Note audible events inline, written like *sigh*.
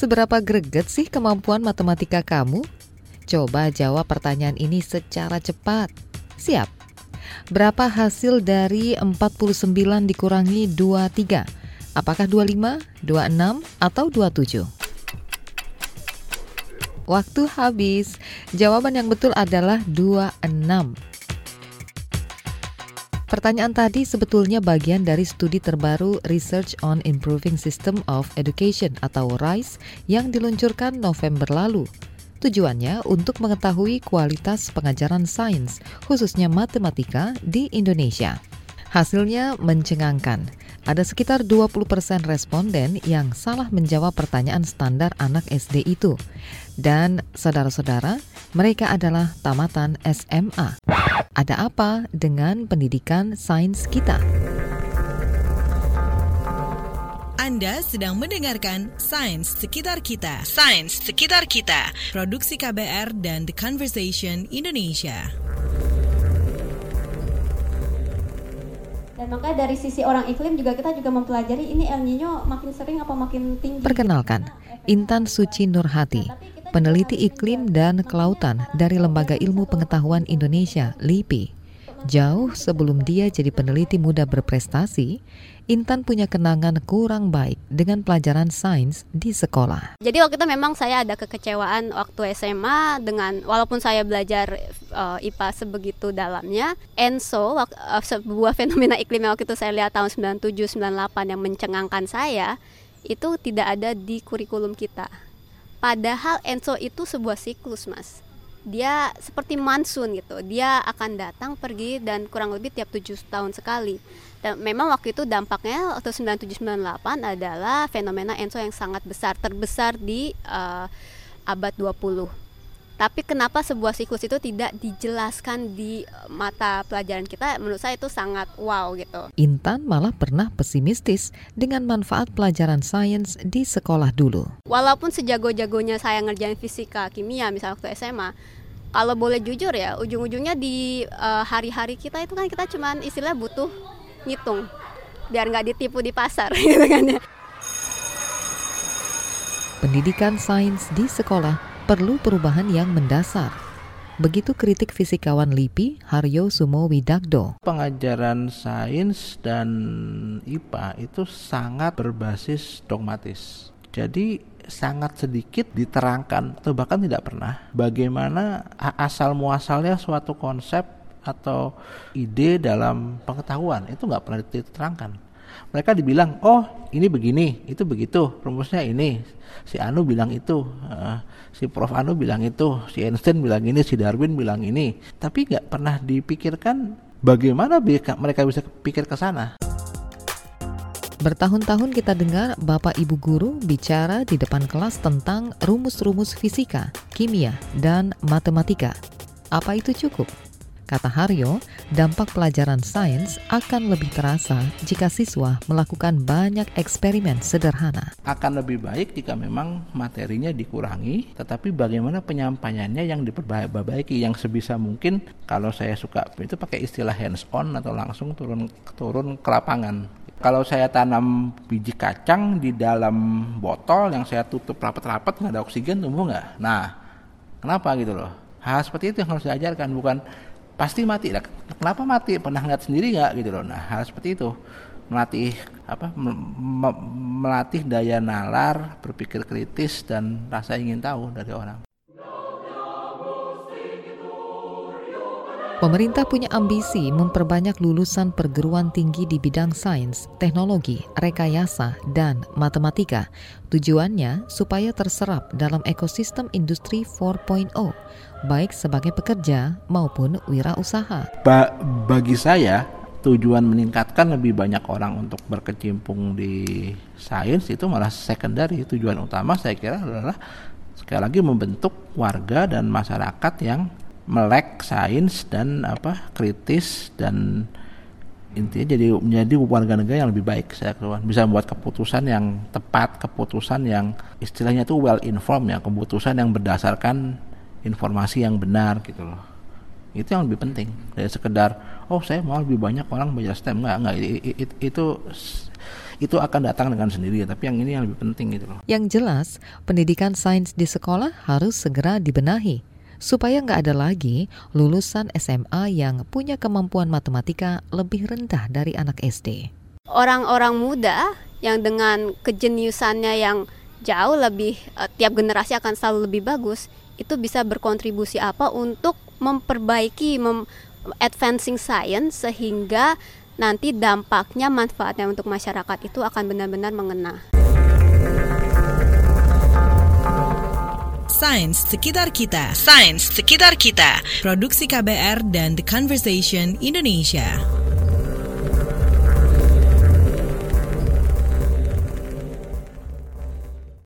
Seberapa greget sih kemampuan matematika kamu? Coba jawab pertanyaan ini secara cepat. Siap? Berapa hasil dari 49 dikurangi 23? Apakah 25, 26, atau 27? Waktu habis. Jawaban yang betul adalah 26. Pertanyaan tadi sebetulnya bagian dari studi terbaru Research on Improving System of Education atau RISE yang diluncurkan November lalu. Tujuannya untuk mengetahui kualitas pengajaran sains, khususnya matematika di Indonesia. Hasilnya mencengangkan. Ada sekitar 20% responden yang salah menjawab pertanyaan standar anak SD itu. Dan saudara-saudara, mereka adalah tamatan SMA. Ada apa dengan pendidikan sains kita? Anda sedang mendengarkan Sains Sekitar Kita. Sains Sekitar Kita. Produksi KBR dan The Conversation Indonesia. Dan maka dari sisi orang iklim juga kita juga mempelajari ini El Nino makin sering apa makin tinggi. Perkenalkan, Intan Suci Nurhati, peneliti iklim dan kelautan dari Lembaga Ilmu Pengetahuan Indonesia, LIPI. Jauh sebelum dia jadi peneliti muda berprestasi, Intan punya kenangan kurang baik dengan pelajaran sains di sekolah. Jadi waktu itu memang saya ada kekecewaan waktu SMA dengan walaupun saya belajar uh, IPA sebegitu dalamnya, ENSO uh, sebuah fenomena iklim yang waktu itu saya lihat tahun 97 98 yang mencengangkan saya itu tidak ada di kurikulum kita. Padahal ENSO itu sebuah siklus, Mas dia seperti monsoon gitu. Dia akan datang pergi dan kurang lebih tiap tujuh tahun sekali. Dan memang waktu itu dampaknya waktu 9798 adalah fenomena Enso yang sangat besar terbesar di uh, abad 20 tapi kenapa sebuah siklus itu tidak dijelaskan di mata pelajaran kita? Menurut saya itu sangat wow gitu. Intan malah pernah pesimistis dengan manfaat pelajaran sains di sekolah dulu. Walaupun sejago-jagonya saya ngerjain fisika, kimia misalnya waktu SMA, kalau boleh jujur ya, ujung-ujungnya di uh, hari-hari kita itu kan kita cuman istilah butuh ngitung biar nggak ditipu di pasar *laughs* gitu kan ya. Pendidikan sains di sekolah perlu perubahan yang mendasar. Begitu kritik fisikawan LIPI Haryo Sumo Widagdo. Pengajaran sains dan IPA itu sangat berbasis dogmatis. Jadi sangat sedikit diterangkan atau bahkan tidak pernah bagaimana asal muasalnya suatu konsep atau ide dalam pengetahuan itu nggak pernah diterangkan mereka dibilang oh ini begini itu begitu rumusnya ini si Anu bilang itu uh, si Prof Anu bilang itu si Einstein bilang ini si Darwin bilang ini tapi nggak pernah dipikirkan bagaimana mereka bisa pikir ke sana Bertahun-tahun kita dengar Bapak Ibu guru bicara di depan kelas tentang rumus-rumus fisika, kimia, dan matematika. Apa itu cukup? Kata Haryo, dampak pelajaran sains akan lebih terasa jika siswa melakukan banyak eksperimen sederhana. Akan lebih baik jika memang materinya dikurangi, tetapi bagaimana penyampaiannya yang diperbaiki yang sebisa mungkin kalau saya suka itu pakai istilah hands on atau langsung turun turun ke lapangan. Kalau saya tanam biji kacang di dalam botol yang saya tutup rapat-rapat nggak ada oksigen tumbuh nggak? Nah, kenapa gitu loh? Hal seperti itu yang harus diajarkan bukan pasti mati. Nah, kenapa mati? Pernah ngeliat sendiri nggak gitu loh. Nah hal seperti itu melatih apa melatih daya nalar, berpikir kritis dan rasa ingin tahu dari orang. Pemerintah punya ambisi memperbanyak lulusan perguruan tinggi di bidang sains, teknologi, rekayasa, dan matematika. Tujuannya supaya terserap dalam ekosistem industri 4.0, baik sebagai pekerja maupun wirausaha. Ba bagi saya, tujuan meningkatkan lebih banyak orang untuk berkecimpung di sains itu malah secondary. Tujuan utama saya kira adalah sekali lagi membentuk warga dan masyarakat yang melek sains dan apa kritis dan intinya jadi menjadi warga negara yang lebih baik saya keluar bisa membuat keputusan yang tepat keputusan yang istilahnya itu well informed ya keputusan yang berdasarkan informasi yang benar gitu loh. Itu yang lebih penting dari sekedar oh saya mau lebih banyak orang belajar STEM. Enggak enggak. Itu itu akan datang dengan sendiri tapi yang ini yang lebih penting gitu loh. Yang jelas, pendidikan sains di sekolah harus segera dibenahi supaya nggak ada lagi lulusan SMA yang punya kemampuan matematika lebih rendah dari anak SD. Orang-orang muda yang dengan kejeniusannya yang jauh lebih uh, tiap generasi akan selalu lebih bagus itu bisa berkontribusi apa untuk memperbaiki mem advancing science sehingga nanti dampaknya manfaatnya untuk masyarakat itu akan benar-benar mengena. Sains sekitar kita. Sains sekitar kita. Produksi KBR dan The Conversation Indonesia.